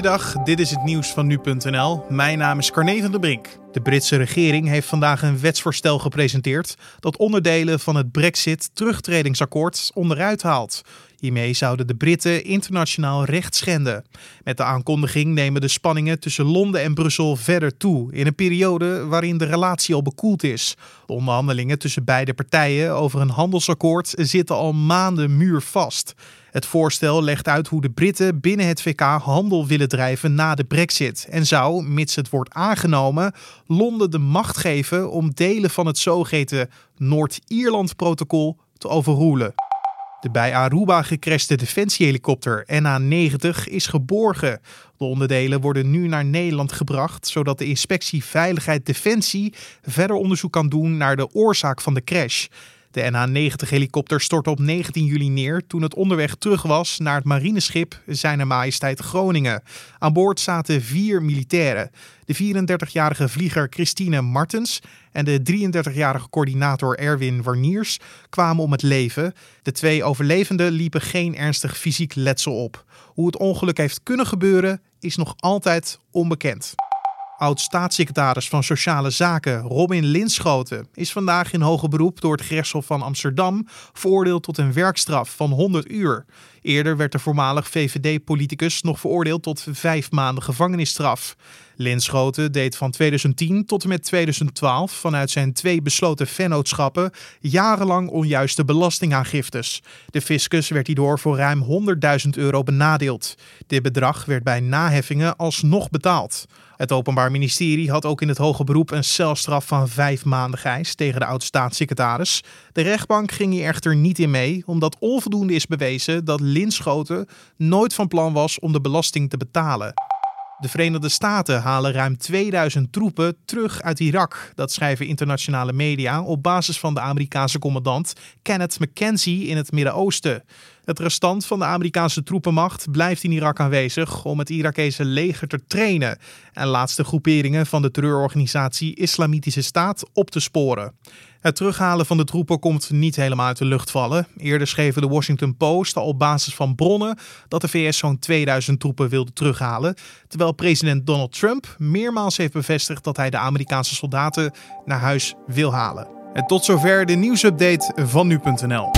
Goeiedag, dit is het nieuws van nu.nl. Mijn naam is Carne van der Brink. De Britse regering heeft vandaag een wetsvoorstel gepresenteerd dat onderdelen van het Brexit-terugtredingsakkoord onderuit haalt. Hiermee zouden de Britten internationaal recht schenden. Met de aankondiging nemen de spanningen tussen Londen en Brussel verder toe, in een periode waarin de relatie al bekoeld is. De onderhandelingen tussen beide partijen over een handelsakkoord zitten al maanden muurvast. Het voorstel legt uit hoe de Britten binnen het VK handel willen drijven na de Brexit en zou, mits het wordt aangenomen, Londen de macht geven om delen van het zogeheten Noord-Ierland-protocol te overroelen. De bij Aruba gecrashte defensiehelikopter NA-90 is geborgen. De onderdelen worden nu naar Nederland gebracht, zodat de inspectie Veiligheid Defensie verder onderzoek kan doen naar de oorzaak van de crash. De NH-90-helikopter stortte op 19 juli neer toen het onderweg terug was naar het marineschip Zijne Majesteit Groningen. Aan boord zaten vier militairen. De 34-jarige vlieger Christine Martens en de 33-jarige coördinator Erwin Warniers kwamen om het leven. De twee overlevenden liepen geen ernstig fysiek letsel op. Hoe het ongeluk heeft kunnen gebeuren is nog altijd onbekend. Oud-staatssecretaris van Sociale Zaken Robin Linschoten is vandaag in hoger beroep door het gerechtshof van Amsterdam veroordeeld tot een werkstraf van 100 uur. Eerder werd de voormalig VVD-politicus nog veroordeeld tot vijf maanden gevangenisstraf. Linschoten deed van 2010 tot en met 2012 vanuit zijn twee besloten vennootschappen jarenlang onjuiste belastingaangiftes. De fiscus werd hierdoor voor ruim 100.000 euro benadeeld. Dit bedrag werd bij naheffingen alsnog betaald. Het Openbaar Ministerie had ook in het hoge beroep een celstraf van vijf maanden geëist tegen de oud-staatssecretaris. De rechtbank ging hier echter niet in mee, omdat onvoldoende is bewezen dat Linschoten nooit van plan was om de belasting te betalen. De Verenigde Staten halen ruim 2000 troepen terug uit Irak. Dat schrijven internationale media op basis van de Amerikaanse commandant Kenneth McKenzie in het Midden-Oosten. Het restant van de Amerikaanse troepenmacht blijft in Irak aanwezig om het Irakese leger te trainen en laatste groeperingen van de terreurorganisatie Islamitische Staat op te sporen. Het terughalen van de troepen komt niet helemaal uit de lucht vallen. Eerder schreven de Washington Post al op basis van bronnen dat de VS zo'n 2000 troepen wilde terughalen, terwijl president Donald Trump meermaals heeft bevestigd dat hij de Amerikaanse soldaten naar huis wil halen. En tot zover de nieuwsupdate van nu.nl.